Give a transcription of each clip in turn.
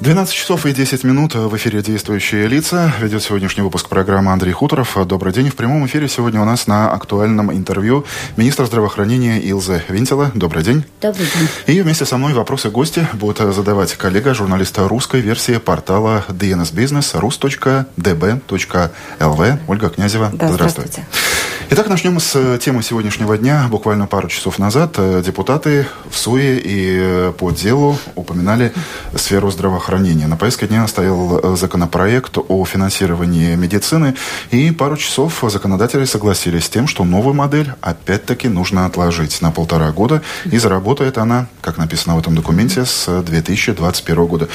12 часов и 10 минут в эфире «Действующие лица». Ведет сегодняшний выпуск программы Андрей Хуторов. Добрый день. В прямом эфире сегодня у нас на актуальном интервью министр здравоохранения Илза Винтела. Добрый день. Добрый день. И вместе со мной вопросы гости будет задавать коллега, журналиста русской версии портала DNS Business rus.db.lv Ольга Князева. Да, здравствуйте. здравствуйте. Итак, начнем с темы сегодняшнего дня. Буквально пару часов назад э, депутаты в СУЕ и э, по делу упоминали сферу здравоохранения. На повестке дня стоял э, законопроект о финансировании медицины, и пару часов законодатели согласились с тем, что новую модель опять-таки нужно отложить на полтора года, и заработает она, как написано в этом документе, с 2021 года.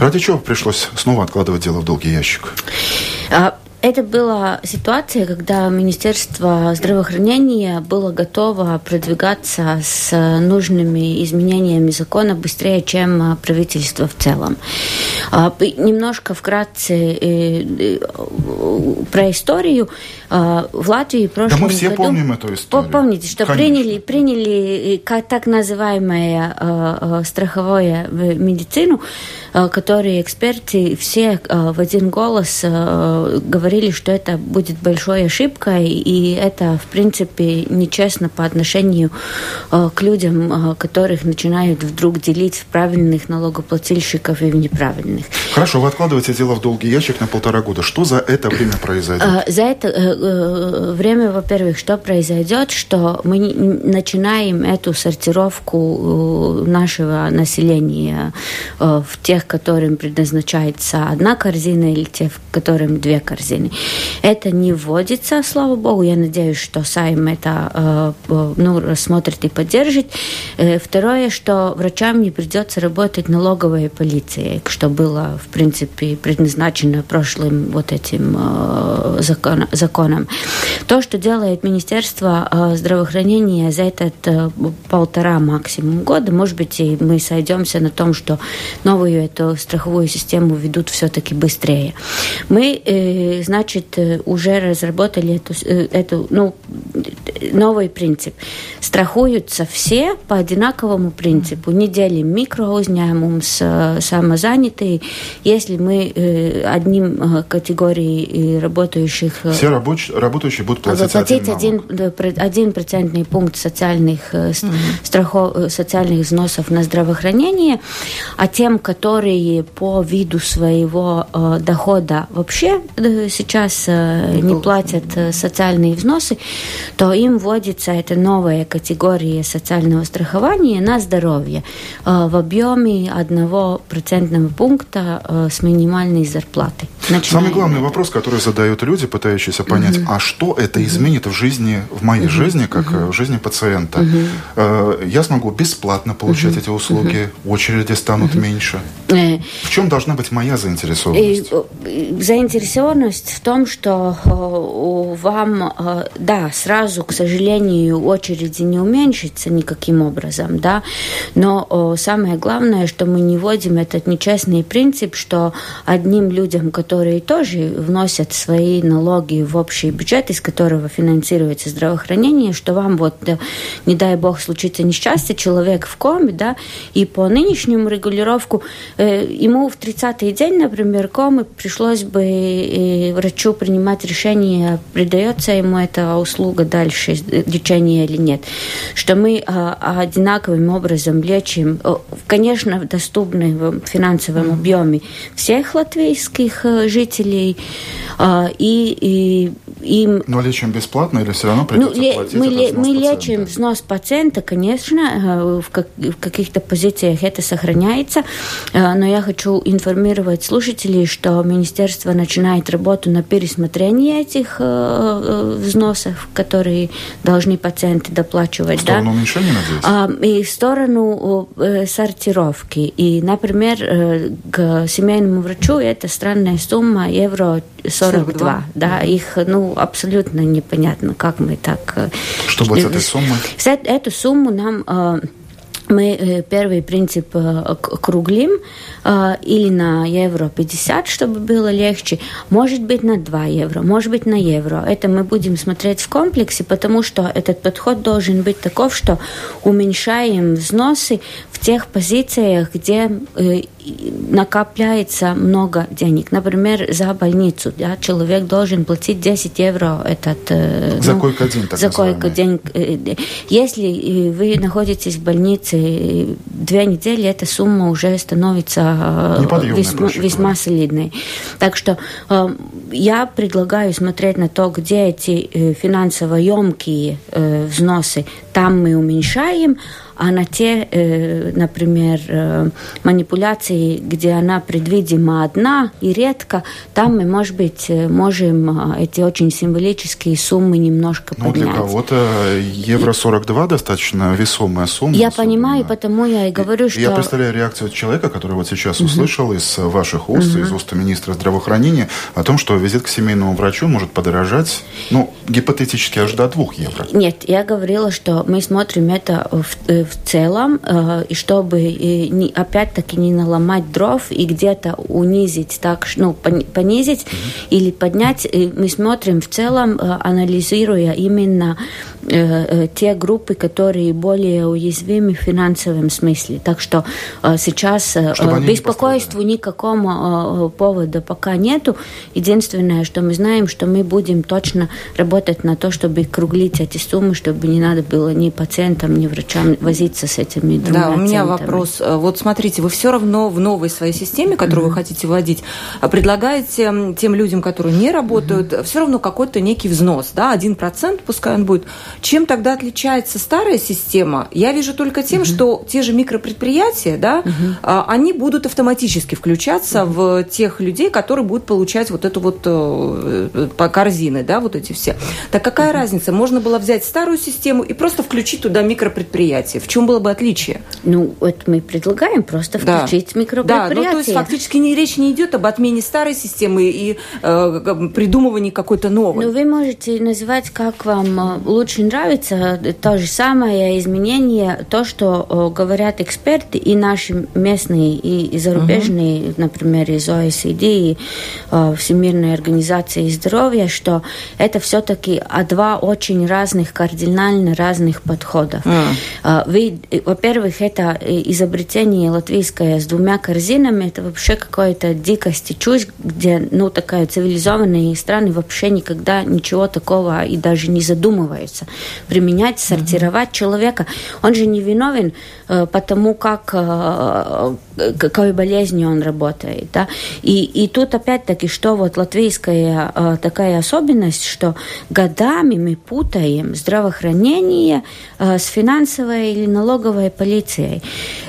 Ради чего пришлось снова откладывать дело в долгий ящик? Это была ситуация, когда Министерство здравоохранения было готово продвигаться с нужными изменениями закона быстрее, чем правительство в целом. А, немножко вкратце э, э, про историю. А, в Латвии в прошлом Да мы все году... помним эту историю. Помните, что приняли, приняли как, так называемое страховое медицину, которые эксперты все в один голос говорили, говорили, что это будет большой ошибкой, и это, в принципе, нечестно по отношению э, к людям, э, которых начинают вдруг делить в правильных налогоплательщиков и в неправильных. Хорошо, вы откладываете дело в долгий ящик на полтора года. Что за это время произойдет? Э, за это время, во-первых, что произойдет, что мы начинаем эту сортировку нашего населения в тех, которым предназначается одна корзина, или тех, которым две корзины страны. Это не вводится, слава богу. Я надеюсь, что Сайм это э, ну, рассмотрит и поддержит. Э, второе, что врачам не придется работать налоговой полицией, что было, в принципе, предназначено прошлым вот этим э, закон, законом. То, что делает Министерство здравоохранения за этот полтора максимум года, может быть, и мы сойдемся на том, что новую эту страховую систему ведут все-таки быстрее. Мы значит, э, уже разработали эту, э, эту ну, новый принцип. Страхуются все по одинаковому принципу. Не делим микроузņēmumu с э, самозанятые. Если мы одним категории работающих... Все рабоч, работающие будут платить, платить один, один процентный пункт социальных, mm страхов, социальных взносов на здравоохранение, а тем, которые по виду своего дохода вообще сейчас э, не платят э, социальные взносы, то им вводится эта новая категория социального страхования на здоровье э, в объеме одного процентного пункта с минимальной зарплатой. Начинаем. Самый главный вопрос, который задают люди, пытающиеся понять, угу. а что это изменит в жизни, в моей угу. жизни, как угу. в жизни пациента. Угу. Я смогу бесплатно получать угу. эти услуги, угу. очереди станут угу. меньше. В чем должна быть моя заинтересованность? Заинтересованность в том, что э, вам, э, да, сразу, к сожалению, очереди не уменьшится никаким образом, да, но самое главное, что мы не вводим этот нечестный принцип, что одним людям, которые тоже вносят свои налоги в общий бюджет, из которого финансируется здравоохранение, что вам вот, не дай бог, случится несчастье, человек в коме, да, и по нынешнему регулировку э, ему в 30-й день, например, комы пришлось бы врачу принимать решение, придается ему эта услуга дальше, лечение или нет. Что мы а, одинаковым образом лечим, конечно, в доступном финансовом объеме всех латвийских э, жителей, а, и, и им... Но лечим бесплатно или все равно придется ну, платить мы, ле, мы лечим взнос пациента, конечно, э, в, как, в каких-то позициях это сохраняется, э, но я хочу информировать слушателей, что министерство начинает работу на пересмотрение этих э, взносов, которые должны пациенты доплачивать. В сторону да? уменьшения, надеюсь? А, и в сторону сортировки. И, например, к семейному врачу это странная сумма евро 42. 42. Да, их ну, абсолютно непонятно, как мы так... Что будет с этой суммой? Эту сумму нам мы э, первый принцип э, круглим э, или на евро 50, чтобы было легче, может быть на 2 евро, может быть на евро. Это мы будем смотреть в комплексе, потому что этот подход должен быть таков, что уменьшаем взносы в тех позициях, где накопляется много денег. Например, за больницу да, человек должен платить 10 евро этот... За ну, койко-день, так За койко-день. Если вы находитесь в больнице две недели эта сумма уже становится э, весьма, весьма солидной. Так что э, я предлагаю смотреть на то, где эти э, финансово емкие э, взносы, там мы уменьшаем, а на те, э, например, э, манипуляции, где она предвидима одна и редко, там мы, может быть, э, можем эти очень символические суммы немножко ну, поднять. Для кого-то евро 42 достаточно весомая сумма. Я особенно. понимаю, потому я и говорю, что... Я представляю реакцию человека, который вот сейчас угу. услышал из ваших уст, угу. из уст министра здравоохранения о том, что визит к семейному врачу может подорожать, ну, гипотетически аж до 2 евро. Нет, я говорила, что мы смотрим это в в целом, э, и чтобы э, опять-таки не наломать дров и где-то унизить, так, ну, понизить mm-hmm. или поднять, мы смотрим в целом, э, анализируя именно те группы, которые более уязвимы в финансовом смысле. Так что сейчас беспокойству никакого повода пока нету. Единственное, что мы знаем, что мы будем точно работать на то, чтобы круглить эти суммы, чтобы не надо было ни пациентам, ни врачам возить мириться с этими двумя Да, у меня центрами. вопрос. Э, вот смотрите, вы все равно в новой своей системе, которую mm-hmm. вы хотите вводить, э, предлагаете тем людям, которые не работают, mm-hmm. все равно какой-то некий взнос, да, один процент, пускай он будет. Чем тогда отличается старая система? Я вижу только тем, mm-hmm. что те же микропредприятия, да, mm-hmm. они будут автоматически включаться mm-hmm. в тех людей, которые будут получать вот эту вот по корзины, да, вот эти все. Так какая mm-hmm. разница? Можно было взять старую систему и просто включить туда микропредприятие. В чем было бы отличие? Ну, это мы предлагаем просто включить да. микропредприятие. Да, ну, то есть фактически не, речь не идет об отмене старой системы и э, придумывании какой-то новой. Ну, вы можете называть, как вам э, лучше нравится, то же самое изменение, то, что э, говорят эксперты и наши местные, и зарубежные, угу. например, из ОСД и э, Всемирной организации здоровья, что это все-таки два очень разных, кардинально разных подхода. Mm. Вы во-первых, это э, изобретение латвийское с двумя корзинами, это вообще какая-то дикость и чушь, где, ну, такая цивилизованные страны вообще никогда ничего такого и даже не задумываются. Применять, сортировать mm-hmm. человека. Он же не виновен, э, потому как э, какой болезнью он работает. Да? И, и тут опять-таки, что вот латвийская такая особенность, что годами мы путаем здравоохранение с финансовой или налоговой полицией.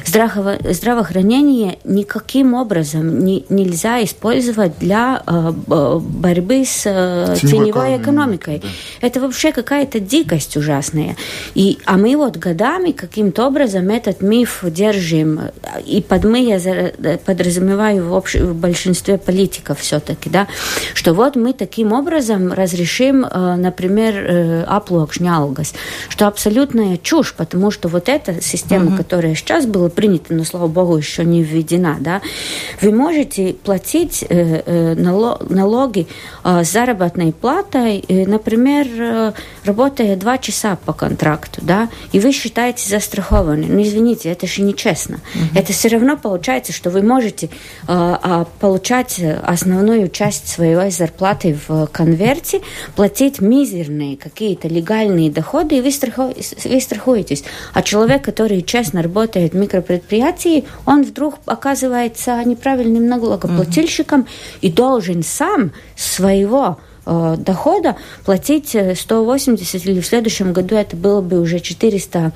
Здраво, здравоохранение никаким образом не, нельзя использовать для э, борьбы с э, теневой, теневой экономикой. Да. Это вообще какая-то дикость ужасная. И, а мы вот годами каким-то образом этот миф держим. И под мы я подразумеваю в, общ, в большинстве политиков все-таки, да, что вот мы таким образом разрешим, э, например, э, аплокшнялгас, что абсолютная чушь, потому что вот эта система, угу. которая сейчас была принята, но, слава богу, еще не введена, да, вы можете платить э, э, налоги э, с заработной платой, э, например, э, работая два часа по контракту, да, и вы считаете застрахованы. Ну, извините, это же нечестно. Угу. Это все равно получается, что вы можете э, получать основную часть своей зарплаты в конверте, платить мизерные какие-то легальные доходы, и вы, страху... вы страхуетесь. А человек, который честно работает в микропредприятии, он вдруг оказывается неправильным налогоплательщиком угу. и должен сам своего э, дохода платить 180 или в следующем году это было бы уже 400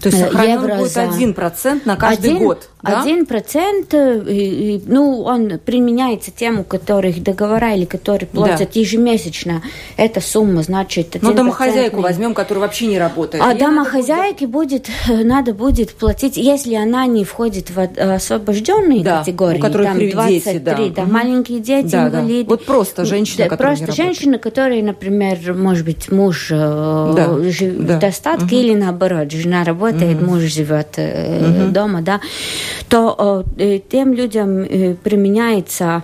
то есть евро будет за... процент на каждый один, год. Один процент, э, ну, он применяется тем, у которых договора или которые платят да. ежемесячно. Эта сумма, значит, Ну, домохозяйку возьмем, которая вообще не работает. А домохозяйке будет, надо будет платить, если она не входит в освобожденные да, категории. у которых там 23, дети, да. да, угу. маленькие дети, да, инвалиды. Да. Вот просто женщина, да, Просто женщина, которая, например, может быть, муж э, да, жив, да. в достатке угу. или наоборот, жена работает, угу. муж живет угу. дома, да, то э, тем людям применяется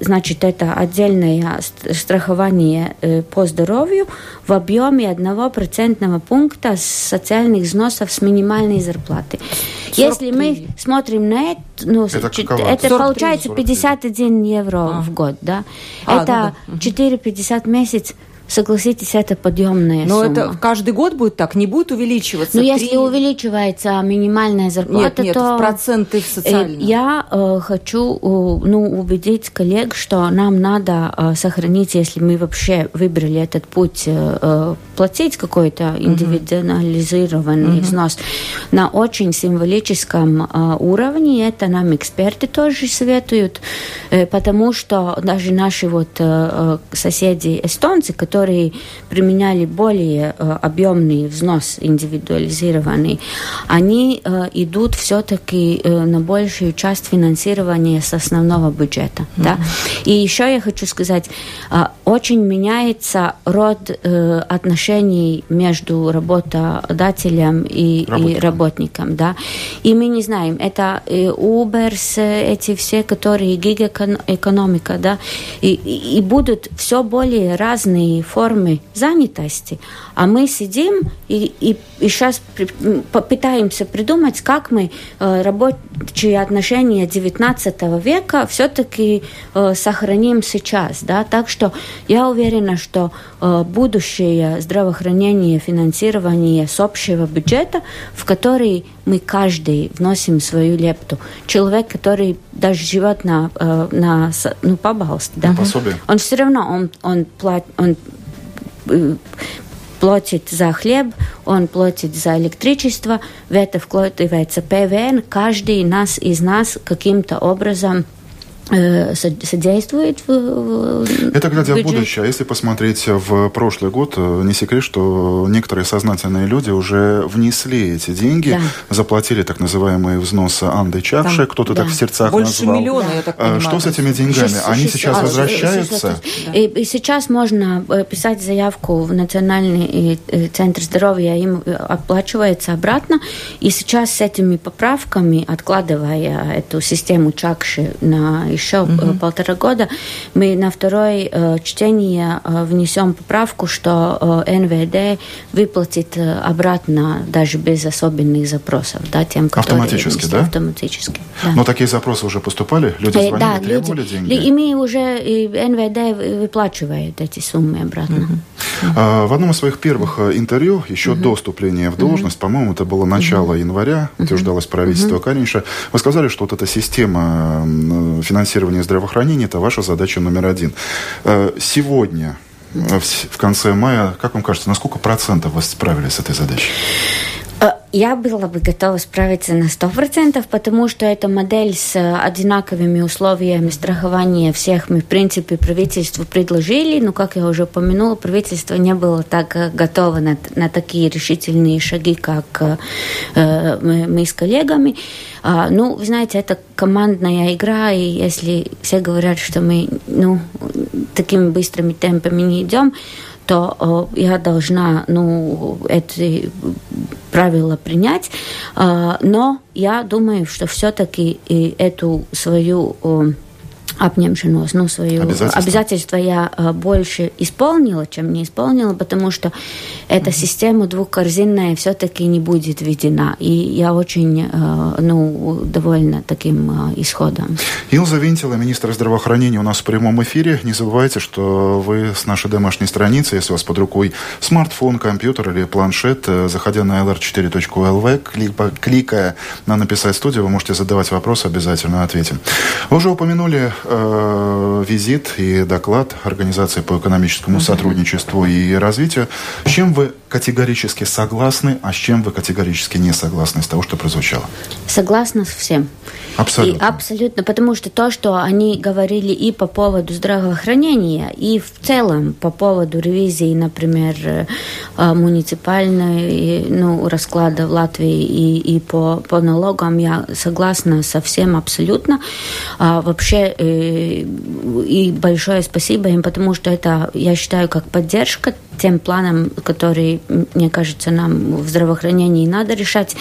значит, это отдельное страхование по здоровью в объеме одного процентного пункта социальных взносов с минимальной зарплаты. 43. Если мы смотрим на это, ну, это, это 43, получается 51 евро а. в год, да? А, это ну, да. 4,50 месяц Согласитесь, это подъемная Но сумма. это каждый год будет так, не будет увеличиваться? Но 3... если увеличивается минимальная зарплата, нет, нет, то... в проценты в социальные. Э, я э, хочу э, ну, убедить коллег, что нам надо э, сохранить, если мы вообще выбрали этот путь, э, э платить какой-то индивидуализированный угу. взнос на очень символическом э, уровне. Это нам эксперты тоже советуют, э, потому что даже наши вот э, э соседи эстонцы, которые которые применяли более э, объемный взнос индивидуализированный, они э, идут все-таки э, на большую часть финансирования с основного бюджета. Mm-hmm. Да? И еще я хочу сказать, очень меняется род отношений между работодателем и работником. И работником да? И мы не знаем, это Uber, эти все, которые гигаэкономика, да, и, и будут все более разные формы занятости, а мы сидим и, и, и сейчас попытаемся придумать, как мы э, рабочие отношения XIX века все-таки э, сохраним сейчас. Да? Так что я уверена, что э, будущее здравоохранения, финансирование с общего бюджета, в который мы каждый вносим свою лепту. Человек, который даже живет на, э, на ну, пожалуйста, да? Пособие. он все равно он, он, плат, он платит за хлеб, он платит за электричество, в это вкладывается ПВН, каждый нас из нас каким-то образом Э, содействует в, Это глядя в будущее. А если посмотреть в прошлый год, э, не секрет, что некоторые сознательные люди уже внесли эти деньги, да. заплатили так называемые взносы Анды Чавши, кто-то да. так в сердцах Больше назвал. миллиона, я так понимаю. Что с этими деньгами? 6, Они 6, сейчас 6, возвращаются? И, и сейчас можно э, писать заявку в Национальный центр здоровья, им оплачивается обратно. И сейчас с этими поправками, откладывая эту систему Чакши на еще угу. полтора года, мы на второе э, чтение э, внесем поправку, что НВД выплатит обратно даже без особенных запросов, да, тем, которые... Автоматически, да? Автоматически, да. Но такие запросы уже поступали? Люди звонили, да, требовали люди, деньги? И мы уже, и НВД выплачивает эти суммы обратно. Угу. А, в одном из своих первых интервью, еще угу. до вступления в должность, угу. по-моему, это было начало угу. января, утверждалось правительство угу. Каниша, вы сказали, что вот эта система финансирования финансирования здравоохранения – это ваша задача номер один. Э, сегодня, э, в конце мая, как вам кажется, на сколько процентов вы справились с этой задачей? Э, я была бы готова справиться на 100%, потому что эта модель с одинаковыми условиями страхования всех мы, в принципе, правительству предложили, но, как я уже упомянула, правительство не было так готово на, на такие решительные шаги, как э, мы, мы с коллегами. А, ну, вы знаете, это командная игра, и если все говорят, что мы ну, такими быстрыми темпами не идем, то э, я должна ну, эти правила принять. Э, но я думаю, что все-таки эту свою обнемшенность, ну, свою обязательство. обязательство я э, больше исполнила, чем не исполнила, потому что эта mm-hmm. система двухкорзинная все-таки не будет введена. И я очень, э, ну, довольна таким э, исходом. Илза Винтила, министр здравоохранения у нас в прямом эфире. Не забывайте, что вы с нашей домашней страницы, если у вас под рукой смартфон, компьютер или планшет, заходя на lr4.lv, кликая на «Написать студию», вы можете задавать вопросы, обязательно ответим. Вы уже упомянули э, визит и доклад Организации по экономическому сотрудничеству и развитию. С чем вы категорически согласны, а с чем вы категорически не согласны из того, что прозвучало? Согласна с всем. Абсолютно. И абсолютно, потому что то, что они говорили и по поводу здравоохранения, и в целом по поводу ревизии, например, э, муниципальной ну, расклада в Латвии и, и по, по налогам, я согласна со всем абсолютно. А, вообще, э, и большое спасибо им, потому что это, я считаю, как поддержка тем планам, которые, мне кажется, нам в здравоохранении надо решать.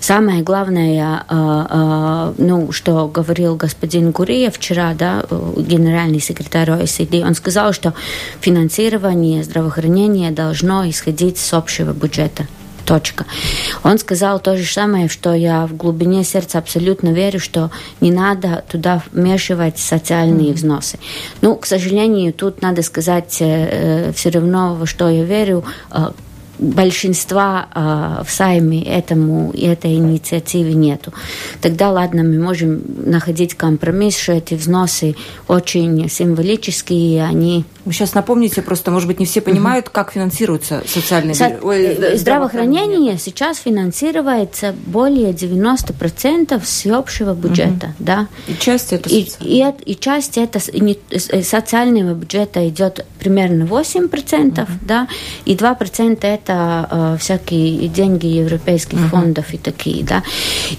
Самое главное, а, а, ну, что говорил господин Гурия вчера, да, генеральный секретарь ОСД, он сказал, что финансирование здравоохранения должно исходить с общего бюджета. Точка. Он сказал то же самое, что я в глубине сердца абсолютно верю, что не надо туда вмешивать социальные mm-hmm. взносы. Ну, к сожалению, тут надо сказать э, э все равно, во что я верю, э, большинства э, в Сайме этому этой инициативе нету. Тогда, ладно, мы можем находить компромисс, что эти взносы очень символические, они... Вы сейчас напомните, просто, может быть, не все понимают, угу. как финансируется социальное Со... Ой, здравоохранение. здравоохранение сейчас финансируется более 90% с общего бюджета, угу. да. И часть это и, и, и часть это социального бюджета идет примерно 8%, угу. да, и 2% это это э, всякие деньги европейских uh-huh. фондов и такие, да.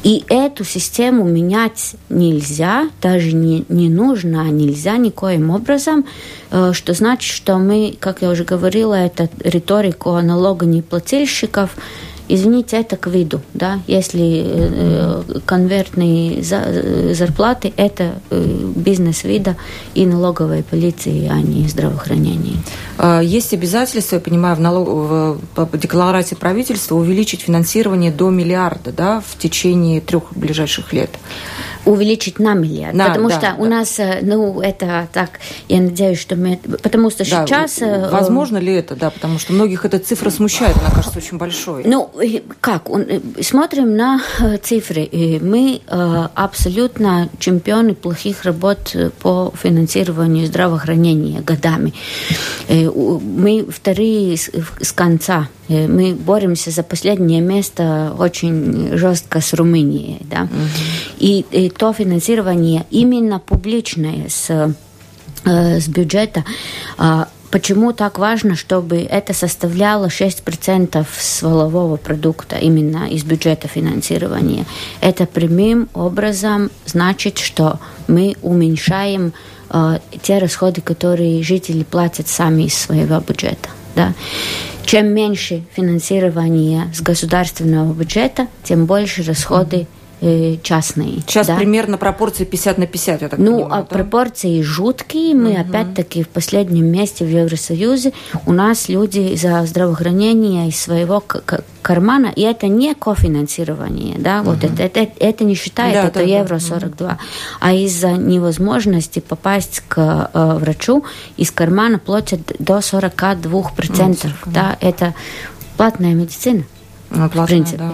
И эту систему менять нельзя, даже не, не нужно, а нельзя никоим образом, э, что значит, что мы, как я уже говорила, это риторику налогонеплательщиков, извините, это к виду, да, если э, конвертные за, зарплаты, это э, бизнес вида и налоговой полиции, а не здравоохранения. А, есть обязательство, я понимаю, в, налог... в декларации правительства увеличить финансирование до миллиарда, да, в течение трех ближайших лет увеличить на миллиард. Да, потому да, что да. у нас, э, ну, это так, я надеюсь, что мы... Потому что да, сейчас... Э, возможно ли это, да, потому что многих эта цифра смущает, она кажется очень большой. Ну, как? Э, смотрим на цифры. Мы абсолютно чемпионы плохих работ по финансированию здравоохранения годами. Мы вторые с конца мы боремся за последнее место очень жестко с Румынией. Да? Угу. И, и то финансирование именно публичное с, э, с бюджета а, Почему так важно, чтобы это составляло 6% с волового продукта именно из бюджета финансирования? Это прямым образом значит, что мы уменьшаем э, те расходы, которые жители платят сами из своего бюджета. Да? Чем меньше финансирования с государственного бюджета, тем больше расходы э, частные. Сейчас да? примерно пропорции 50 на 50, я так ну, понимаю. Ну, да? пропорции жуткие. Мы угу. опять-таки в последнем месте в Евросоюзе. У нас люди за здравоохранение из своего кармана, и это не кофинансирование, да, угу. вот это, это, это не считает, да, это да, евро 42, угу. а из-за невозможности попасть к э, врачу из кармана платят до 42%, ну, да, это платная медицина. Ну, в принципе. Да.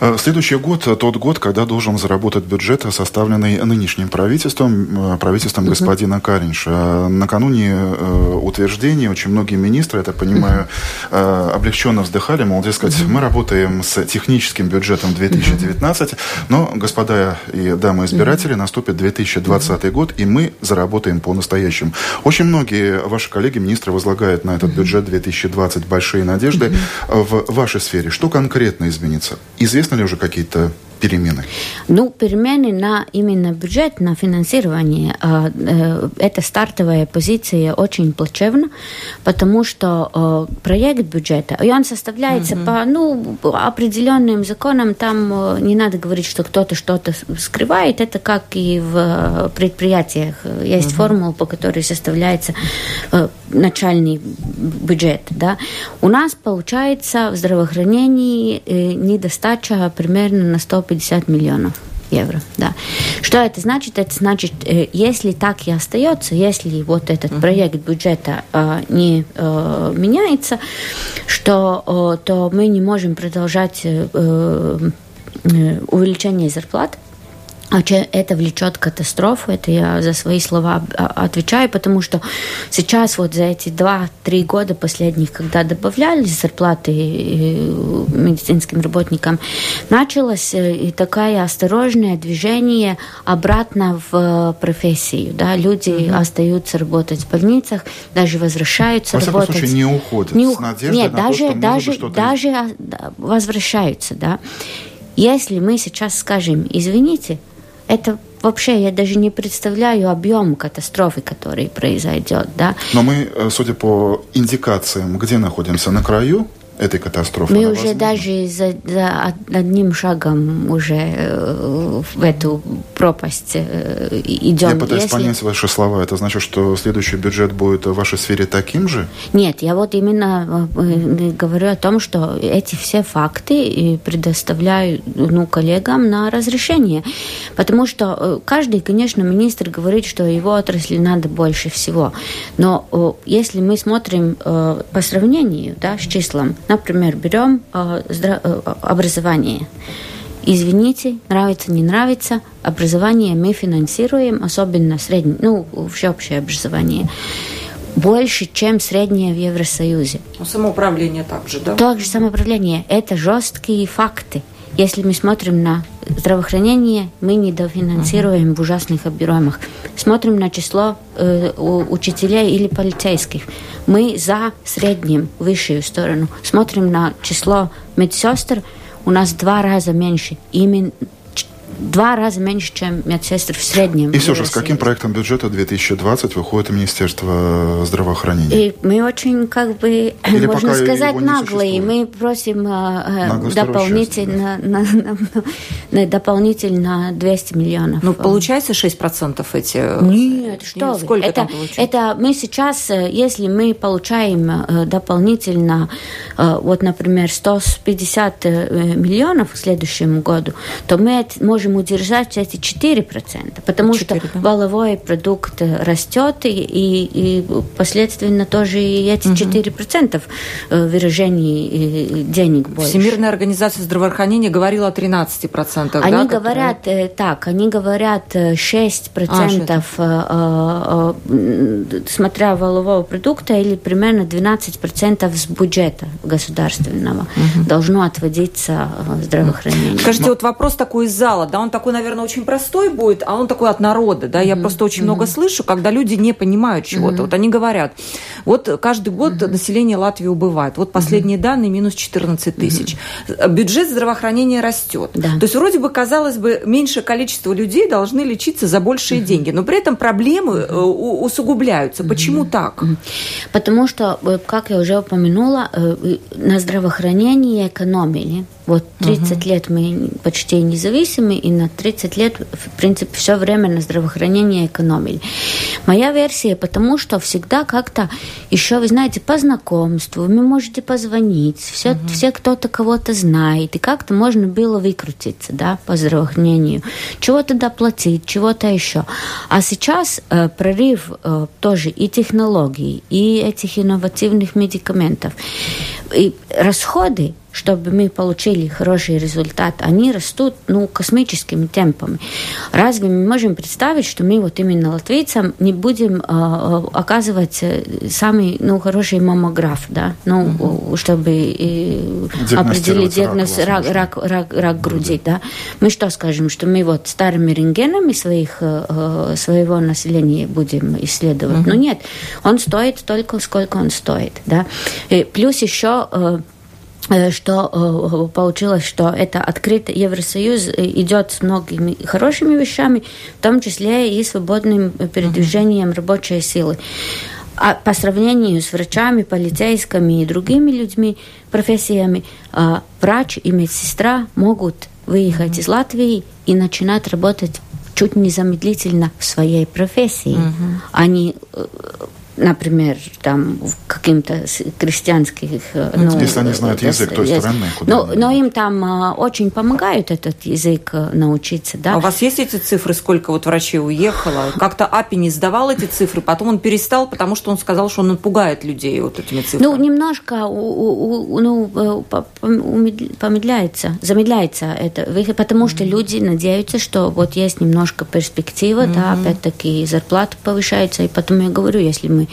Э, следующий год – тот год, когда должен заработать бюджет, составленный нынешним правительством, э, правительством угу. господина Каринша. Накануне э, утверждения очень многие министры, я так понимаю, угу. облегченно вздыхали, мол, дескать, угу. мы работаем с техническим бюджетом 2019, угу. но, господа и дамы избиратели, угу. наступит 2020 угу. год, и мы заработаем по-настоящему. Очень многие ваши коллеги, министры, возлагают на этот бюджет 2020 большие надежды. Угу. В вашей сфере что конкретно изменится? Известно Известны ли уже какие-то перемены? Ну, перемены на именно бюджет, на финансирование, а, э, это стартовая позиция очень плачевна, потому что э, проект бюджета, и он составляется угу. по ну, определенным законам, там э, не надо говорить, что кто-то что-то скрывает, это как и в предприятиях. Есть угу. формула, по которой составляется начальный бюджет. Да? У нас получается в здравоохранении недостача примерно на 150 150 миллионов евро. Да. Что это значит? Это значит, э, если так и остается, если вот этот uh-huh. проект бюджета э, не э, меняется, что э, то мы не можем продолжать увеличение зарплат а это влечет катастрофу, это я за свои слова отвечаю, потому что сейчас вот за эти два-три года последних, когда добавлялись зарплаты э, медицинским работникам, началось э, и такое осторожное движение обратно в профессию. Да? Люди угу. остаются работать в больницах, даже возвращаются Во работать. Случае, не уходят не с надеждой Нет, на даже, то, что даже, даже а, возвращаются. Да? Если мы сейчас скажем, извините, это вообще я даже не представляю объем катастрофы, который произойдет, да. Но мы, э, судя по индикациям, где находимся на краю, этой катастрофы. Мы уже даже за, за одним шагом уже э, в эту пропасть э, идем. Я пытаюсь Если... понять ваши слова. Это значит, что следующий бюджет будет в вашей сфере таким же? Нет, я вот именно э, говорю о том, что эти все факты предоставляю ну, коллегам на разрешение. Потому что каждый, конечно, министр говорит, что его отрасли надо больше всего. Но если мы смотрим по сравнению да, с числом, Например, берем э, э, образование. Извините, нравится, не нравится, образование мы финансируем, особенно среднее, ну, всеобщее образование больше, чем среднее в Евросоюзе. Ну, самоуправление также, да? Также самоуправление. Это жесткие факты. Если мы смотрим на здравоохранение, мы недофинансируем в ужасных объемах. Смотрим на число э, учителей или полицейских. Мы за средним, высшую сторону. Смотрим на число медсестр, у нас два раза меньше. Именно два раза меньше, чем медсестр в среднем. И все же, с каким проектом бюджета 2020 выходит Министерство здравоохранения? И мы очень, как бы, Или можно сказать, наглые. Мы просим э, дополнительно, на, на, на, дополнительно 200 миллионов. Ну, получается 6% эти? Нет, что Нет, Сколько это, это мы сейчас, э, если мы получаем э, дополнительно, вот, например, 150 миллионов к следующему году, то мы это можем можем удержать эти 4%, потому 4, что да. валовой продукт растет, и, и, и последственно тоже и эти угу. 4% выражений денег больше. Всемирная организация здравоохранения говорила о 13%. Они да, говорят которые... так, они говорят 6%, а, 6. смотря валового продукта, или примерно 12% с бюджета государственного угу. должно отводиться здравоохранению. Скажите, вот вопрос такой из зала да, он такой, наверное, очень простой будет, а он такой от народа, да, mm-hmm. я просто очень mm-hmm. много слышу, когда люди не понимают чего-то, mm-hmm. вот они говорят, вот каждый год mm-hmm. население Латвии убывает, вот последние mm-hmm. данные минус 14 тысяч, mm-hmm. бюджет здравоохранения растет, да. то есть вроде бы, казалось бы, меньшее количество людей должны лечиться за большие mm-hmm. деньги, но при этом проблемы mm-hmm. усугубляются, mm-hmm. почему так? Mm-hmm. Потому что, э, как я уже упомянула, на здравоохранении экономили, вот 30 угу. лет мы почти независимы, и на 30 лет, в принципе, все время на здравоохранение экономили. Моя версия, потому что всегда как-то еще, вы знаете, по знакомству, вы можете позвонить, все, угу. все кто-то кого-то знает, и как-то можно было выкрутиться, да, по здравоохранению, чего-то доплатить, чего-то еще. А сейчас э, прорыв э, тоже и технологий, и этих инновативных медикаментов, и расходы чтобы мы получили хороший результат, они растут ну, космическими темпами. Разве мы можем представить, что мы вот именно латвийцам не будем э, оказывать самый ну, хороший маммограф, да, ну, угу. чтобы э, определить диагноз рак, рак, рак, рак, рак груди, да. Мы что скажем, что мы вот старыми рентгенами своих, э, своего населения будем исследовать? Угу. Но нет, он стоит столько, сколько он стоит, да. И плюс еще э, Э, что э, получилось, что это открытый Евросоюз идет с многими хорошими вещами, в том числе и свободным передвижением рабочей силы. А по сравнению с врачами, полицейскими и другими людьми, профессиями, э, врач и медсестра могут выехать из Латвии и начинать работать чуть незамедлительно в своей профессии. Они например, там каким-то крестьянских... Э, ну, Если они знают э, язык той страны, куда но, но им там э, очень помогают этот язык научиться, да. А у вас есть эти цифры, сколько вот врачей уехало? Как-то АПИ не сдавал эти цифры, потом он перестал, потому что он сказал, что он напугает людей вот этими цифрами. Ну, немножко у, у, ну, помедляется, замедляется это, потому что люди надеются, что вот есть немножко перспектива, mm-hmm. да, опять-таки зарплаты повышаются, и потом я говорю, если мы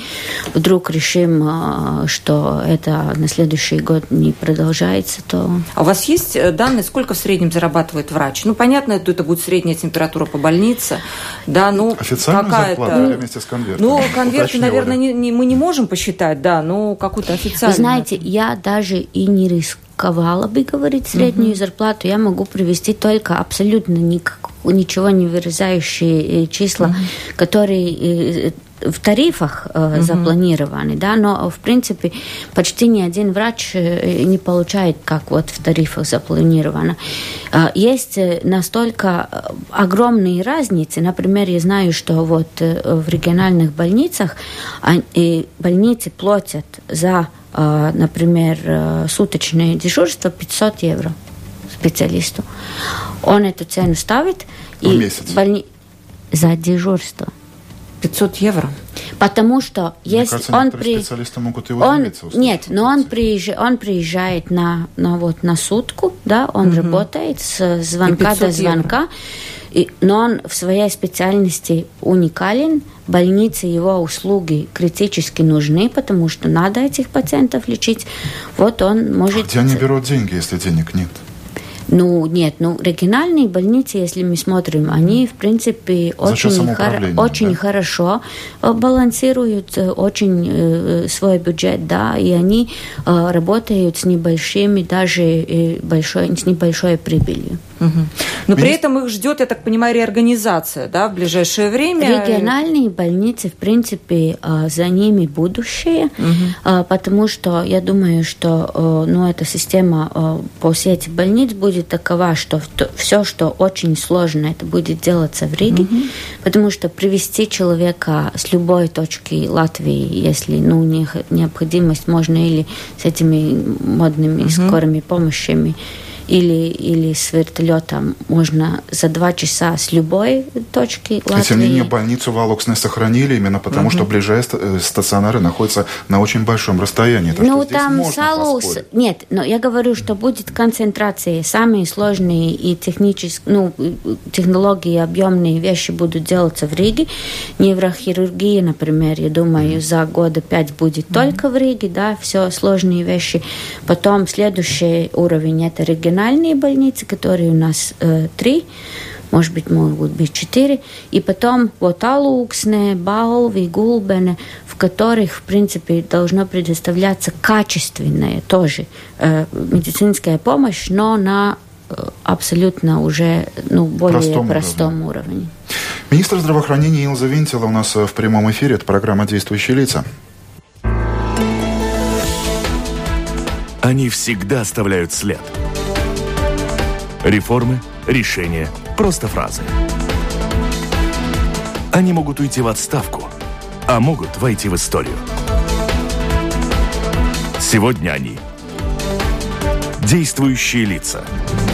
вдруг решим, а, что это на следующий год не продолжается, то... А у вас есть э, данные, сколько в среднем зарабатывает врач? Ну, понятно, это, это будет средняя температура по больнице, да, ну, какая-то... вместе с конвертом? Ну, конверты, наверное, не, не, мы не можем посчитать, да, но какую-то официальную... Вы знаете, я даже и не рисковала бы говорить среднюю угу. зарплату, я могу привести только абсолютно никак, ничего не выражающие э, числа, угу. которые э, в тарифах э, угу. запланированы, да, но в принципе почти ни один врач э, не получает, как вот в тарифах запланировано. Э, есть э, настолько э, огромные разницы. Например, я знаю, что вот в региональных больницах они, больницы платят за, например, суточное дежурство 500 евро специалисту. Он эту цену ставит. В и месяц? Больни... За дежурство. 500 евро. Потому что Мне если кажется, он при... специалисты могут его он... Нет, но он, приезж... он приезжает на, на, вот, на сутку, да, он угу. работает с звонка до звонка, и, но он в своей специальности уникален, больнице его услуги критически нужны, потому что надо этих пациентов лечить. Вот он может... Где они берут деньги, если денег нет? Ну, нет, ну, региональные больницы, если мы смотрим, они, в принципе, очень, хор- очень да? хорошо э, балансируют, э, очень э, свой бюджет, да, и они э, работают с небольшими, даже э, большой, с небольшой прибылью. Угу. Но при этом их ждет, я так понимаю, реорганизация, да, в ближайшее время? Региональные больницы, в принципе, э, за ними будущее, угу. потому что я думаю, что, ну, эта система по сети больниц будет такова, что все, что очень сложно, это будет делаться в Риге, угу. потому что привести человека с любой точки Латвии, если ну, необходимость, можно или с этими модными угу. скорыми помощями, или, или с вертолетом можно за два часа с любой точки Латвии. Тем не менее, больницу в Алоксне сохранили именно потому, угу. что ближайшие э, стационары находятся на очень большом расстоянии. Так ну, там Салус... Нет, но я говорю, что будет концентрация. Самые сложные и технические, ну, технологии, объемные вещи будут делаться в Риге. Неврохирургия, например, я думаю, за года пять будет региональные больницы, которые у нас э, три, может быть, могут быть четыре, и потом вот Алуксне, Баулви, Гулбене, в которых, в принципе, должно предоставляться качественная тоже э, медицинская помощь, но на э, абсолютно уже ну, более простом, простом уровне. уровне. Министр здравоохранения Илза Винтила у нас в прямом эфире. Это программа «Действующие лица». Они всегда оставляют след – Реформы, решения, просто фразы. Они могут уйти в отставку, а могут войти в историю. Сегодня они – действующие лица –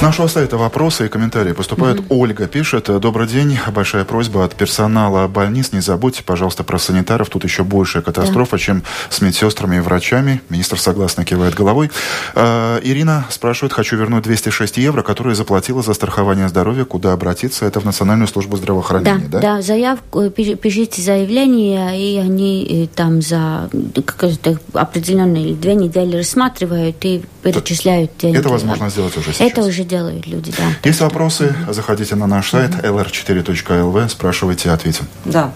С нашего сайта вопросы и комментарии поступают. Mm-hmm. Ольга пишет. Добрый день. Большая просьба от персонала больниц. Не забудьте, пожалуйста, про санитаров. Тут еще большая катастрофа, yeah. чем с медсестрами и врачами. Министр согласно кивает головой. Э, Ирина спрашивает. Хочу вернуть 206 евро, которые заплатила за страхование здоровья. Куда обратиться? Это в Национальную службу здравоохранения, да? Да, да заявку, пишите заявление, и они э, там за определенные две недели рассматривают и перечисляют деньги. Это возможно сделать уже сейчас. Это уже делают люди, да. Есть вопросы, заходите на наш сайт lr4.lv, спрашивайте, ответим. Да.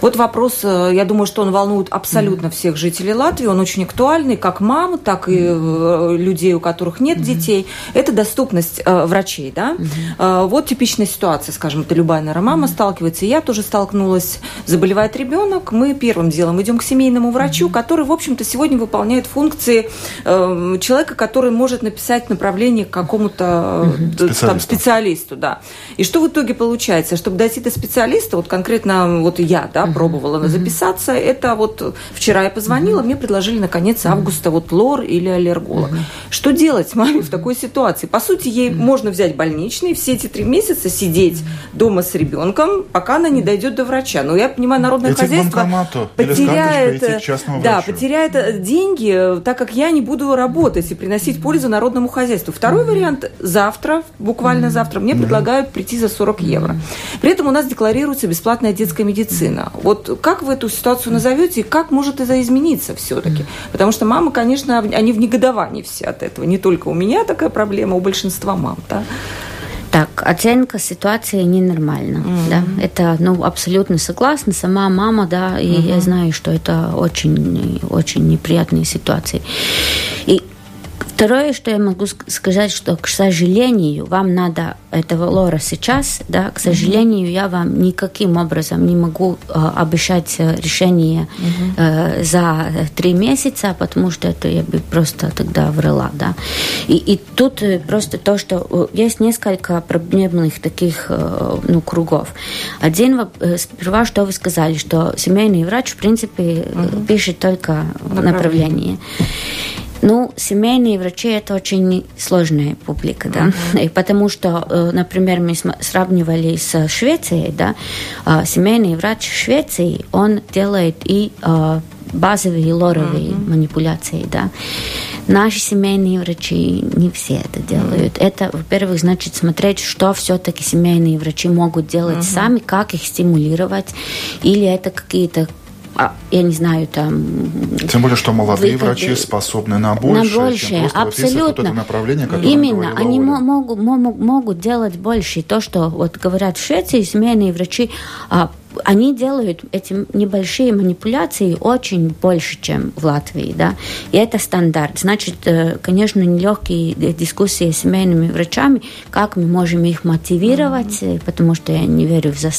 Вот вопрос, э, я думаю, что он волнует абсолютно всех жителей Латвии, он очень актуальный, как мам, так и э, людей, у которых нет детей. Это доступность э, врачей, да. Вот типичная ситуация, скажем, это любая, наверное, мама сталкивается, и я тоже столкнулась, заболевает ребенок, мы первым делом идем к семейному врачу, который, в общем-то, сегодня выполняет функции человека, который может написать направление к какому-то угу. там, специалисту, да. И что в итоге получается? Чтобы дойти до специалиста, вот конкретно вот я, да, пробовала угу. записаться, это вот вчера я позвонила, мне предложили на конец августа вот лор или аллерголог. Что делать маме в такой ситуации? По сути, ей можно взять больничный, все эти три месяца сидеть дома с ребенком, пока она не дойдет до врача. Но я понимаю, народное Идти хозяйство потеряет, да, потеряет деньги, так как я не буду работать и приносить пользу народному хозяйству. Второй вариант – завтра, буквально завтра, мне предлагают прийти за 40 евро. При этом у нас декларируется бесплатная детская медицина. Вот как вы эту ситуацию назовете и как может это измениться все-таки? Потому что мамы, конечно, они в негодовании все от этого. Не только у меня такая проблема, у большинства мам. Да? Так, оценка ситуации ненормальна. Mm-hmm. Да? Это, ну, абсолютно согласна. Сама мама, да, и mm-hmm. я знаю, что это очень, очень неприятные ситуации. И Второе, что я могу сказать, что, к сожалению, вам надо этого лора сейчас, да, к сожалению, я вам никаким образом не могу э, обещать э, решение э, за три месяца, потому что это я бы просто тогда врала, да. И, и тут э, просто то, что э, есть несколько проблемных таких, э, ну, кругов. Один, сперва, что вы сказали, что семейный врач, в принципе, угу. пишет только направление. направление. Ну, семейные врачи это очень сложная публика, да, uh-huh. и потому что, э, например, мы сравнивали с Швецией, да, а, семейный врач в Швеции, он делает и а, базовые лоровые uh-huh. манипуляции, да. Наши семейные врачи не все это делают. Uh-huh. Это, во-первых, значит смотреть, что все-таки семейные врачи могут делать uh-huh. сами, как их стимулировать, или это какие-то а, я не знаю, там... Тем более, что молодые выходы, врачи способны на большее, на большее чем абсолютно. Вот направление, которое Именно, они могут, могут, могут делать больше. То, что вот говорят в Швеции, семейные врачи а, они делают эти небольшие манипуляции очень больше, чем в Латвии, да, и это стандарт. Значит, э, конечно, нелегкие дискуссии с семейными врачами, как мы можем их мотивировать, mm-hmm. потому что я не верю в за...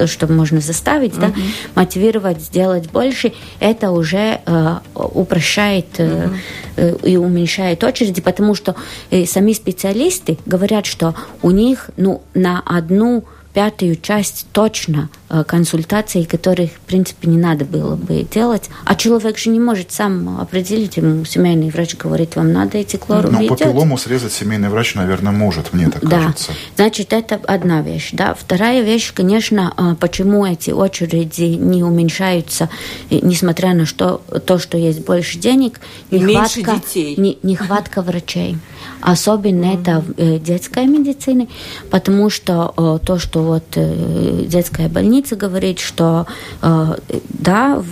то, что можно заставить, mm-hmm. да, мотивировать сделать больше, это уже э, упрощает э, mm-hmm. и уменьшает очереди, потому что э, сами специалисты говорят, что у них, ну, на одну пятую часть точно э, консультаций, которых, в принципе, не надо было бы делать. А человек же не может сам определить, ему семейный врач говорит, вам надо идти к лору. Но по пилому срезать семейный врач, наверное, может, мне так да. кажется. Значит, это одна вещь. Да. Вторая вещь, конечно, э, почему эти очереди не уменьшаются, несмотря на что, то, что есть больше денег, нехватка, Меньше детей. Не, нехватка врачей. Особенно это в э, детской медицине, потому что то, что вот э, детская больница говорит, что э, да,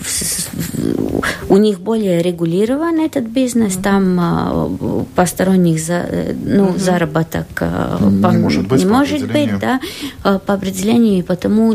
у них более регулирован этот бизнес, там посторонних за, ну, mm-hmm. заработок не по, может быть, не может быть да, по определению, и потому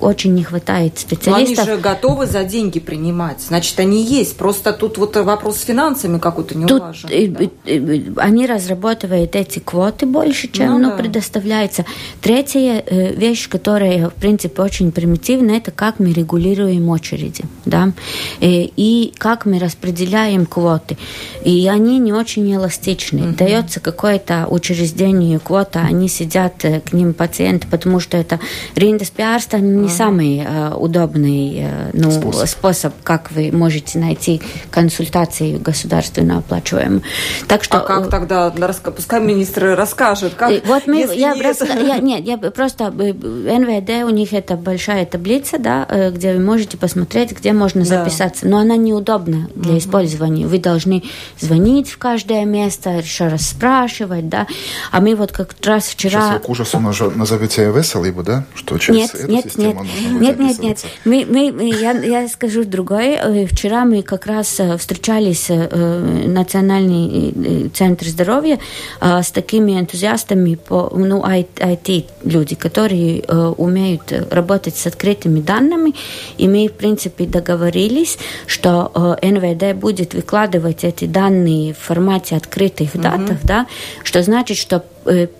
очень не хватает специалистов. Но они же готовы за деньги принимать, значит, они есть, просто тут вот вопрос с финансами какой-то не тут, улажен. Да? Они разрабатывают эти квоты больше, чем ну, ну, да. предоставляется. Третье, э, вещь, которая, в принципе, очень примитивна, это как мы регулируем очереди, да, и, и как мы распределяем квоты. И они не очень эластичны. Mm-hmm. Дается какое-то учреждению квота, они сидят э, к ним пациенты, потому что это риндес пиарста не mm-hmm. самый э, удобный э, ну, способ. способ, как вы можете найти консультации государственно оплачиваемую. Так что, а как тогда? Пускай министр расскажет, как, вот мы, я, нет... Рас... я, нет, я просто НВД, у них это большая таблица, да, э, где вы можете посмотреть, где можно записаться. Да. Но она неудобна для угу. использования. Вы должны звонить в каждое место, еще раз спрашивать, да. А мы вот как раз вчера... Сейчас вы к ужасу назовете веселибу, да? Что через нет, эту нет, систему нет, нет, нет, нет. Мы, мы, я, я скажу другое. Э, вчера мы как раз э, встречались Национальный центр здоровья с такими энтузиастами по ну, IT люди, которые э, умеют работать с открытыми данными, и мы, в принципе, договорились, что э, НВД будет выкладывать эти данные в формате открытых mm-hmm. датах, да, что значит, что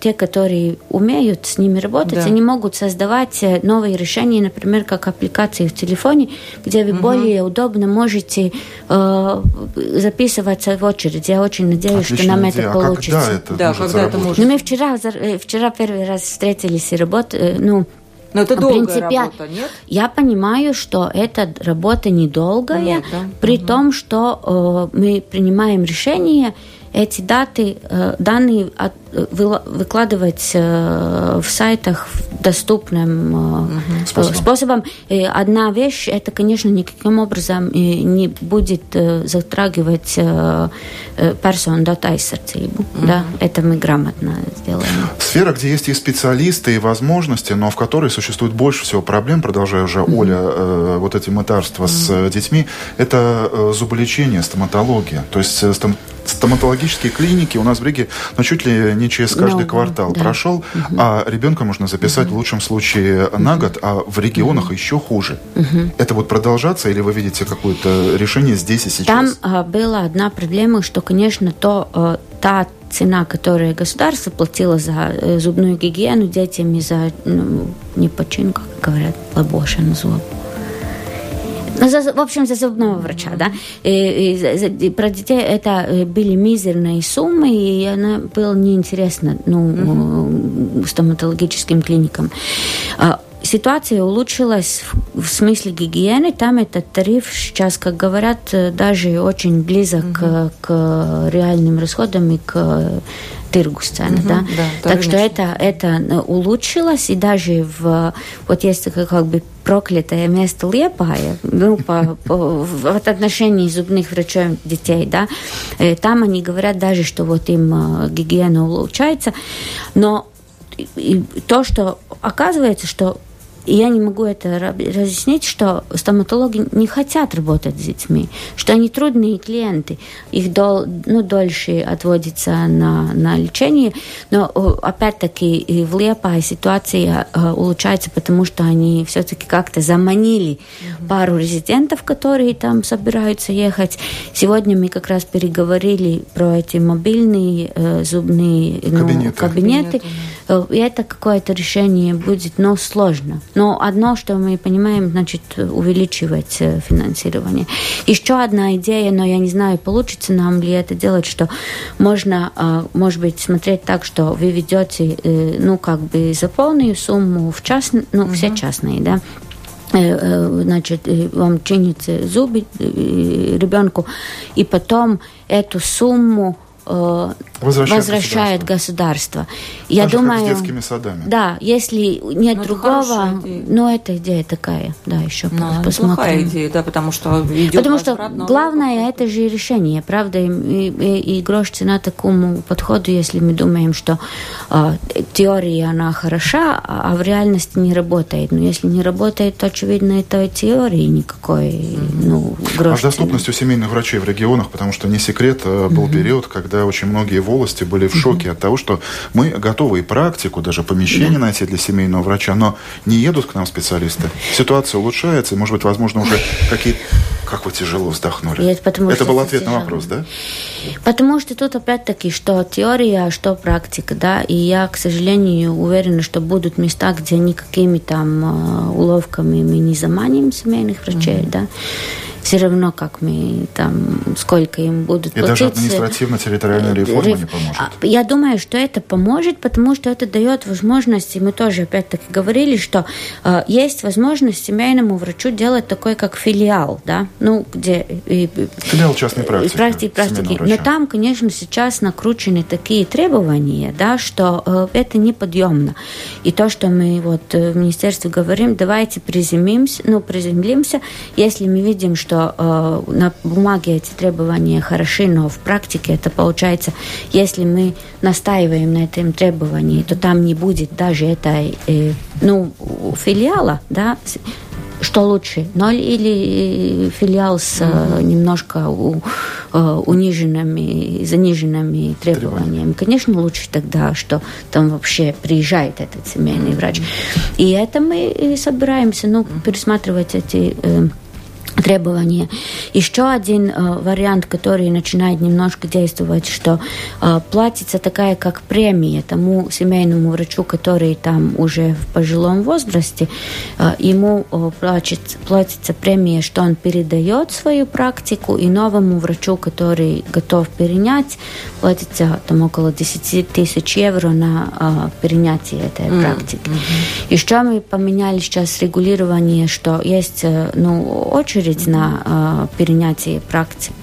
те, которые умеют с ними работать, да. они могут создавать э, новые решения, например, как аппликации в телефоне, где вы угу. более удобно можете э, записываться в очередь. Я очень надеюсь, Отличная что нам идея. это а получится. Когда это да, может когда это может... Ну, мы вчера, э, вчера первый раз встретились и работали, ну, но это долгая принципе, работа, нет? Я понимаю, что эта работа недолгая, нет, да? при угу. том, что э, мы принимаем решение эти даты, э, данные от, э, выкладывать э, в сайтах доступным угу. способом. способом. И одна вещь, это, конечно, никаким образом не будет затрагивать персон дата aizsardzību. Угу. Да, это мы грамотно сделаем. Сфера, где есть и специалисты, и возможности, но в которой существует больше всего проблем, продолжая уже, угу. Оля, вот эти мытарства угу. с детьми, это зуболечение, стоматология. То есть стоматологические клиники у нас в Риге, ну, чуть ли не через каждый no, квартал да. прошел, угу. а ребенка можно записать угу. в лучшем случае на год, а в регионах угу. еще хуже. Угу. Это будет продолжаться или вы видите какое-то решение здесь и сейчас? Там а, была одна проблема, что, конечно, то а, та цена, которую государство платило за э, зубную гигиену детям и за ну, не починку, как говорят, лабошин зуб. За, в общем, за зубного врача, да. И, и, и про детей это э, были мизерные суммы, и она была неинтересна ну, mm-hmm. стоматологическим клиникам. Ситуация улучшилась в, в смысле гигиены. Там этот тариф сейчас, как говорят, э, даже очень близок mm-hmm. к, к реальным расходам и к тыргус цены, угу, да? да так что это, это э, улучшилось, и даже в, вот есть как бы проклятое место Лепая, ну, по, по, в отношении зубных врачей детей, да, э, там они говорят даже, что вот им э, гигиена улучшается, но и то, что оказывается, что и я не могу это разъяснить, что стоматологи не хотят работать с детьми, что они трудные клиенты. Их дол, ну, дольше отводится на, на лечение. Но опять-таки в Лепае ситуация э, улучшается, потому что они все-таки как-то заманили mm-hmm. пару резидентов, которые там собираются ехать. Сегодня мы как раз переговорили про эти мобильные э, зубные ну, кабинеты. кабинеты. Э, и это какое-то решение будет, но сложно. Но одно, что мы понимаем, значит, увеличивать э, финансирование. Еще одна идея, но я не знаю, получится нам ли это делать, что можно, э, может быть, смотреть так, что вы ведете, э, ну, как бы за полную сумму в частные, ну, угу. все частные, да, значит, вам чините зубы ребенку, и потом эту сумму возвращает, возвращает государство. Я так думаю, как с детскими садами. Да, если нет но ну, другого, но эта идея такая, да, еще но ну, посмотрим. Плохая идея, да, потому что идет Потому что главное это же решение, правда, и, и, и грош цена такому подходу, если мы думаем, что э, теория она хороша, а, а в реальности не работает. Но если не работает, то очевидно это теории никакой, mm-hmm. ну грош. А с доступностью семейных врачей в регионах, потому что не секрет, э, был mm-hmm. период, когда очень многие волости были в шоке от того, что мы готовы и практику, даже помещение найти для семейного врача, но не едут к нам специалисты. Ситуация улучшается, и, может быть, возможно, уже какие-то... Как вы тяжело вздохнули. Нет, потому это был ответ тяжело. на вопрос, да? Потому что тут опять-таки, что теория, что практика, да, и я, к сожалению, уверена, что будут места, где никакими там э, уловками мы не заманим семейных врачей, mm-hmm. да все равно, как мы там, сколько им будут И платить. даже административно-территориальная э, реформа не поможет. А, я думаю, что это поможет, потому что это дает возможность, и мы тоже опять-таки говорили, что э, есть возможность семейному врачу делать такой, как филиал, да, ну, где... И, филиал частной практики. Практики, практики. Но там, конечно, сейчас накручены такие требования, да, что э, это неподъемно. И то, что мы вот в министерстве говорим, давайте приземлимся, ну, приземлимся, если мы видим, что что э, на бумаге эти требования хороши, но в практике это получается, если мы настаиваем на этом требовании, то там не будет даже этой, э, ну, филиала, да, что лучше, ноль или филиал с mm-hmm. немножко у, э, униженными, заниженными требованиями? Конечно, лучше тогда, что там вообще приезжает этот семейный врач. И это мы и собираемся, ну, пересматривать эти требования. Еще один э, вариант, который начинает немножко действовать, что э, платится такая как премия тому семейному врачу, который там уже в пожилом возрасте, э, ему э, платится, платится премия, что он передает свою практику, и новому врачу, который готов перенять, платится там около 10 тысяч евро на э, перенятие этой mm-hmm. практики. Еще мы поменяли сейчас регулирование, что есть э, ну, очередь очередь на э, перенятие практик,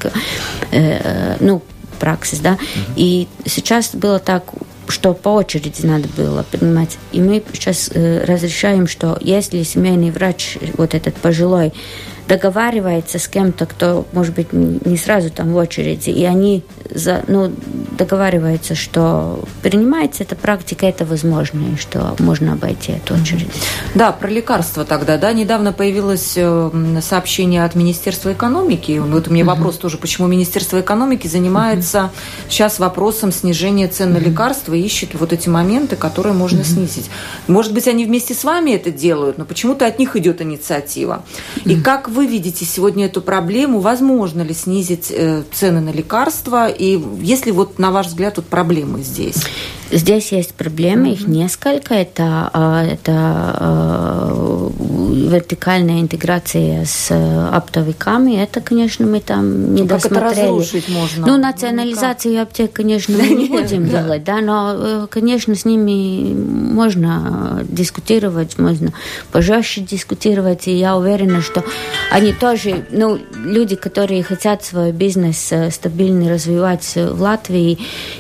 э, ну, праксис, да. Mm-hmm. И сейчас было так, что по очереди надо было принимать. И мы сейчас э, разрешаем, что если семейный врач, вот этот пожилой, договаривается с кем-то, кто, может быть, не сразу там в очереди, и они за, ну, договариваются, что принимается эта практика, это возможно, и что можно обойти эту очередь. Да, про лекарства тогда, да, недавно появилось э, сообщение от Министерства экономики, вот у меня вопрос тоже, почему Министерство экономики занимается сейчас вопросом снижения цен на лекарства и ищет вот эти моменты, которые можно снизить. Может быть, они вместе с вами это делают, но почему-то от них идет инициатива. И как вы видите сегодня эту проблему? Возможно ли снизить э, цены на лекарства? И есть ли вот, на ваш взгляд, тут проблемы здесь? Здесь есть проблемы, их несколько. Это, а, это а, вертикальная интеграция с оптовиками. Это, конечно, мы там не ну, досмотрели. Как это разрушить можно? Ну, национализацию ну, аптек, конечно, мы не будем делать, да, но, э, конечно, с ними можно дискутировать, можно пожестче дискутировать, и я уверена, что они тоже, ну, люди, которые хотят свой бизнес э, стабильно развивать в Латвии,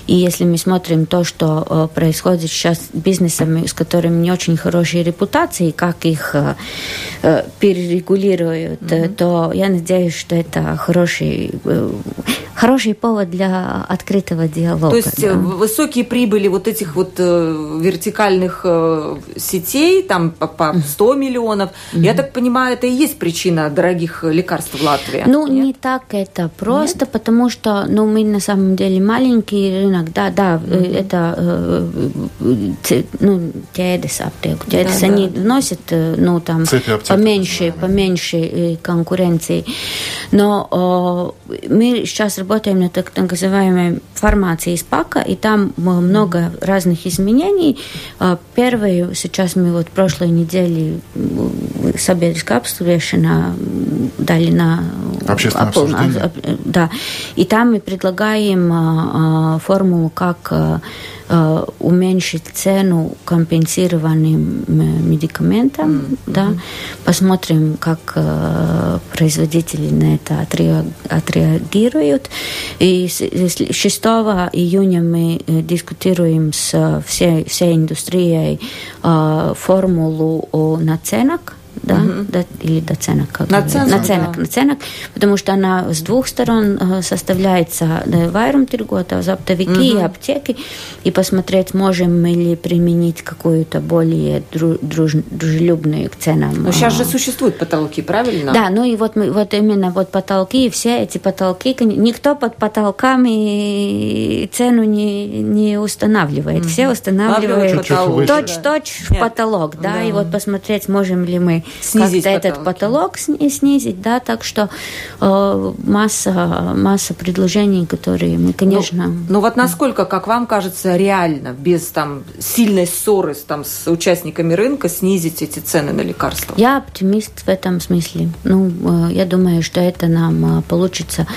и если мы смотрим то, что э, происходит сейчас с бизнесами, с которыми не очень хорошие репутации, как их э, перерегулируют, mm-hmm. то я надеюсь, что это хороший хороший повод для открытого диалога. То есть да. высокие прибыли вот этих вот вертикальных сетей, там по 100 миллионов, mm-hmm. я так понимаю, это и есть причина дорогих лекарств в Латвии? Ну, Нет? не так это просто, Нет? потому что ну, мы на самом деле маленький рынок, да, да, mm-hmm. это э, ну, тедес аптеку. Тедес да, они да. вносят, э, ну, там, поменьше, поменьше конкуренции. Но э, мы сейчас работаем на так называемой формации СПАКа, и там много разных изменений. Первый, сейчас мы вот прошлой неделе sabiedriskā apspriešanā дали на общественное обсуждение. Да. И там мы предлагаем а, а, формулу, как а, уменьшить цену компенсированным медикаментам. Mm-hmm. Да. Посмотрим, как производители на это отреагируют. И 6 июня мы э, дискутируем с всей, всей индустрией формулу наценок да, угу. да или доценок, как наценок, наценок, да. наценок, потому что она с двух сторон э, составляется да, вайрум tirgota, оптовики угу. и аптеки, и посмотреть, можем мы ли применить какую-то более друж, дружелюбную к ценам. Но сейчас же существуют потолки, правильно? Да, ну и вот, мы, вот именно вот потолки, все эти потолки, никто под потолками цену не, не устанавливает, угу. все устанавливают точь-точь в потолок, да, да, и вот посмотреть, можем ли мы снизить как-то этот потолок снизить, да, так что э, масса, масса предложений, которые мы, конечно... Ну, ну вот насколько, как вам кажется, реально, без там сильной ссоры с, там, с участниками рынка снизить эти цены на лекарства? Я оптимист в этом смысле. Ну, э, я думаю, что это нам э, получится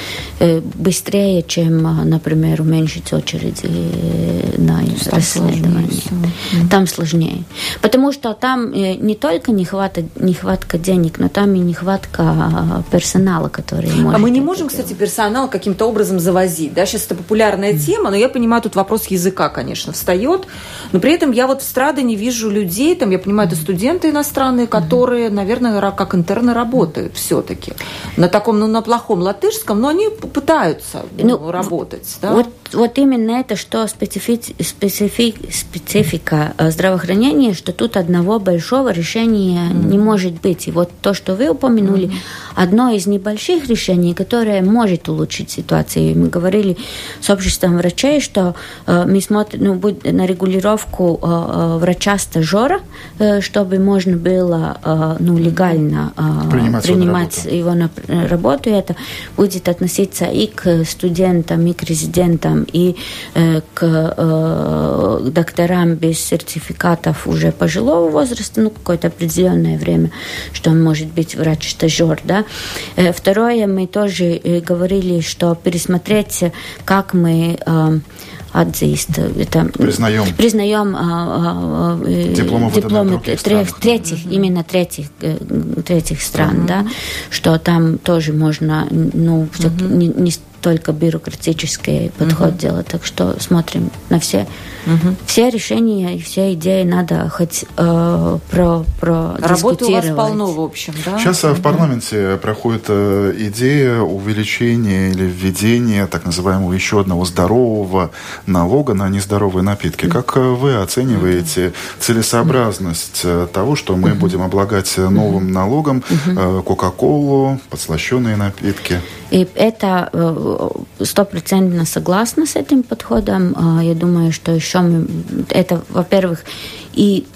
э, быстрее, чем, э, например, уменьшить очереди э, на расследование. Там сложнее. Потому что там не только не хватает нехватка денег, но там и нехватка а, персонала, который может. А мы не можем, кстати, персонал каким-то образом завозить, да? Сейчас это популярная mm-hmm. тема, но я понимаю, тут вопрос языка, конечно, встает, но при этом я вот в Страде не вижу людей, там, я понимаю, это студенты иностранные, которые, mm-hmm. наверное, как интерны работают все-таки на таком, ну, на плохом латышском, но они пытаются ну, ну, работать, да? Вот вот именно это, что специфи, специфи, специфика э, здравоохранения, что тут одного большого решения mm-hmm. не может быть. И вот то, что вы упомянули, mm-hmm. одно из небольших решений, которое может улучшить ситуацию. И мы говорили с обществом врачей, что э, мы смотрим ну, будет на регулировку э, э, врача-стажера, э, чтобы можно было э, ну, легально э, принимать, принимать его на работу. И это будет относиться и к студентам, и к резидентам, и э, к э, докторам без сертификатов уже пожилого возраста, ну, какое-то определенное время, что он может быть врач-стажер, да. Э, второе, мы тоже э, говорили, что пересмотреть, как мы э, отзывает. Это, признаем признаем а, а, дипломы, дипломы трех, третьих, mm-hmm. именно третьих, третьих стран, mm-hmm. да, что там тоже можно, ну, mm-hmm. не, не только бюрократический подход угу. делать. Так что смотрим на все. Угу. Все решения и все идеи надо хоть э, про, про Работы у вас полно, в общем, да? Сейчас угу. в парламенте проходит э, идея увеличения или введения так называемого еще одного здорового налога на нездоровые напитки. Угу. Как э, вы оцениваете угу. целесообразность угу. того, что мы угу. будем облагать новым налогом угу. Кока-Колу, подслащенные напитки? И это стопроцентно согласна с этим подходом. А, я думаю, что еще мы, это, во-первых, и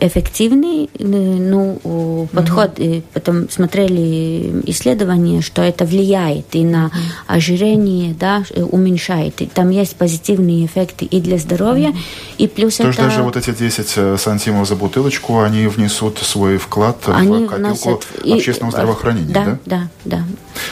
эффективный ну, подход. Mm-hmm. И потом смотрели исследования, что это влияет и на ожирение, да, уменьшает. И там есть позитивные эффекты и для здоровья, mm-hmm. и плюс То это... есть даже вот эти 10 э, сантимов за бутылочку, они внесут свой вклад они в копилку общественного здравоохранения, да? Да, да, да.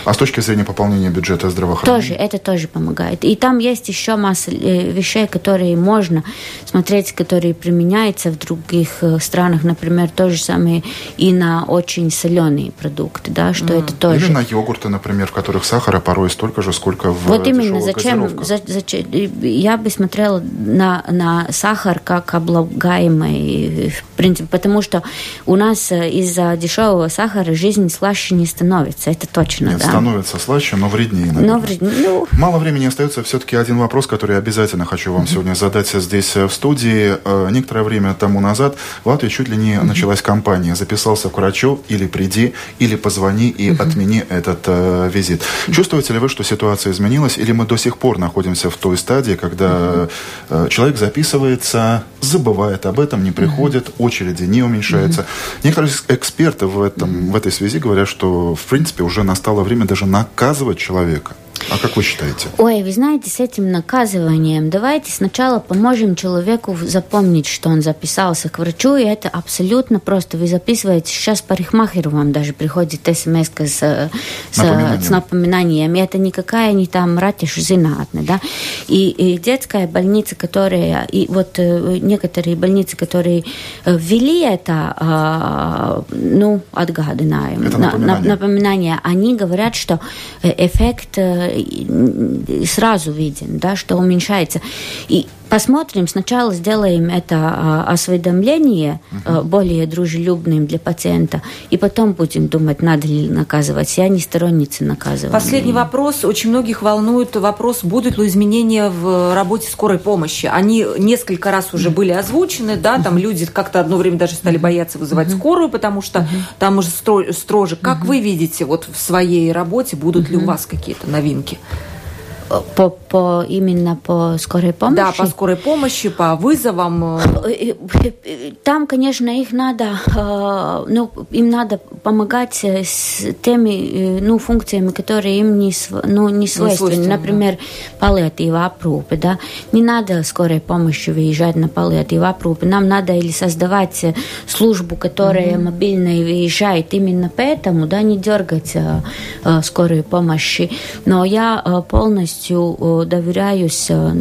А с точки зрения пополнения бюджета здравоохранения? Тоже, это тоже помогает. И там есть еще масса э, вещей, которые можно смотреть, которые применяются в других э, странах, например, то же самое и на очень соленые продукты, да, что mm. это тоже. Или на йогурты, например, в которых сахара порой столько же, сколько в Вот именно, зачем, за, зачем, я бы смотрела на, на сахар как облагаемый, в принципе, потому что у нас э, из-за дешевого сахара жизнь слаще не становится, это точно, Нет, да. становится слаще, но вреднее. Наверное. Но вреднее, ну... Мало времени остается, все-таки один вопрос, который я обязательно хочу вам сегодня задать здесь э, в студии. Некоторое время тому назад в Латвии чуть ли не mm-hmm. началась кампания «Записался к врачу» или «Приди», или «Позвони и mm-hmm. отмени этот э, визит». Mm-hmm. Чувствуете ли вы, что ситуация изменилась, или мы до сих пор находимся в той стадии, когда э, человек записывается, забывает об этом, не приходит, очереди не уменьшается. Mm-hmm. Некоторые эксперты в, этом, в этой связи говорят, что, в принципе, уже настало время даже наказывать человека. А как вы считаете? Ой, вы знаете, с этим наказыванием давайте сначала поможем человеку запомнить, что он записался к врачу, и это абсолютно просто. Вы записываете, сейчас парикмахеру вам даже приходит смс с, с, напоминанием. с напоминанием. И это никакая не там ратиш зинатна, да. И, и детская больница, которая, и вот э, некоторые больницы, которые э, ввели это, а, ну, это напоминание. напоминание, они говорят, что э, эффект сразу виден, да, что уменьшается. И Посмотрим, сначала сделаем это а, осведомление угу. более дружелюбным для пациента, и потом будем думать, надо ли наказывать. Я не сторонница наказывания. Последний вопрос. Очень многих волнует вопрос, будут ли изменения в работе скорой помощи. Они несколько раз уже были озвучены, да, там люди как-то одно время даже стали бояться вызывать скорую, потому что там уже строже. Как вы видите вот в своей работе, будут ли у вас какие-то новинки? По, по именно по скорой помощи? Да, по скорой помощи, по вызовам. Э, э, там, конечно, их надо, э, ну, им надо помогать с теми, ну, функциями, которые им не, ну, не свойственны. Не Например, паллиатива опрупы, да. Не надо скорой помощи выезжать на паллиатива опрупы. Нам надо или создавать службу, которая угу. мобильно выезжает именно поэтому, да, не дергать скорую помощь. Но я полностью полностью э, доверяюсь э,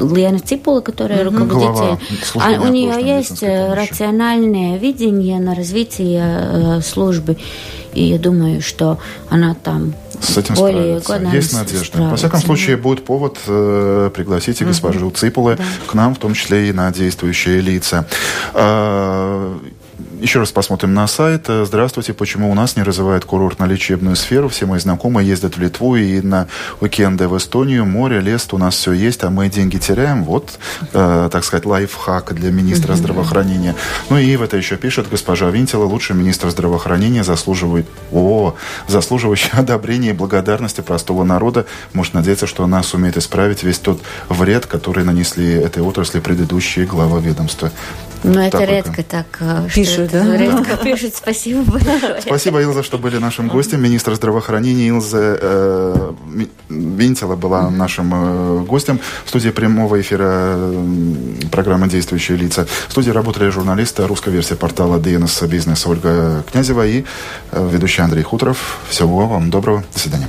Лена Ципула, которая руководитель. А, у нее есть э, рациональное видение на развитие службы. И я думаю, что она там с этим более справиться. Есть надежда. Во всяком случае, будет повод э, пригласить и госпожу mm-hmm. Ципулы да. к нам, в том числе и на действующие лица. Э, еще раз посмотрим на сайт. Здравствуйте. Почему у нас не развивают курортно-лечебную сферу? Все мои знакомые ездят в Литву и на уикенды в Эстонию. Море, лес, у нас все есть, а мы деньги теряем. Вот, э, так сказать, лайфхак для министра здравоохранения. Ну и в это еще пишет госпожа Винтила. Лучший министр здравоохранения заслуживает, о, заслуживающий одобрения и благодарности простого народа. Может надеяться, что она сумеет исправить весь тот вред, который нанесли этой отрасли предыдущие главы ведомства. Но ну, это редко так э, пишут, да? Редко пишут. Спасибо большое. Спасибо, Илза, что были нашим гостем. Министр здравоохранения Илза э, Винтила была нашим э, гостем. В студии прямого эфира программы «Действующие лица». В студии работали журналисты русской версии портала DNS Бизнес Ольга Князева и э, ведущий Андрей Хуторов. Всего вам доброго. До свидания.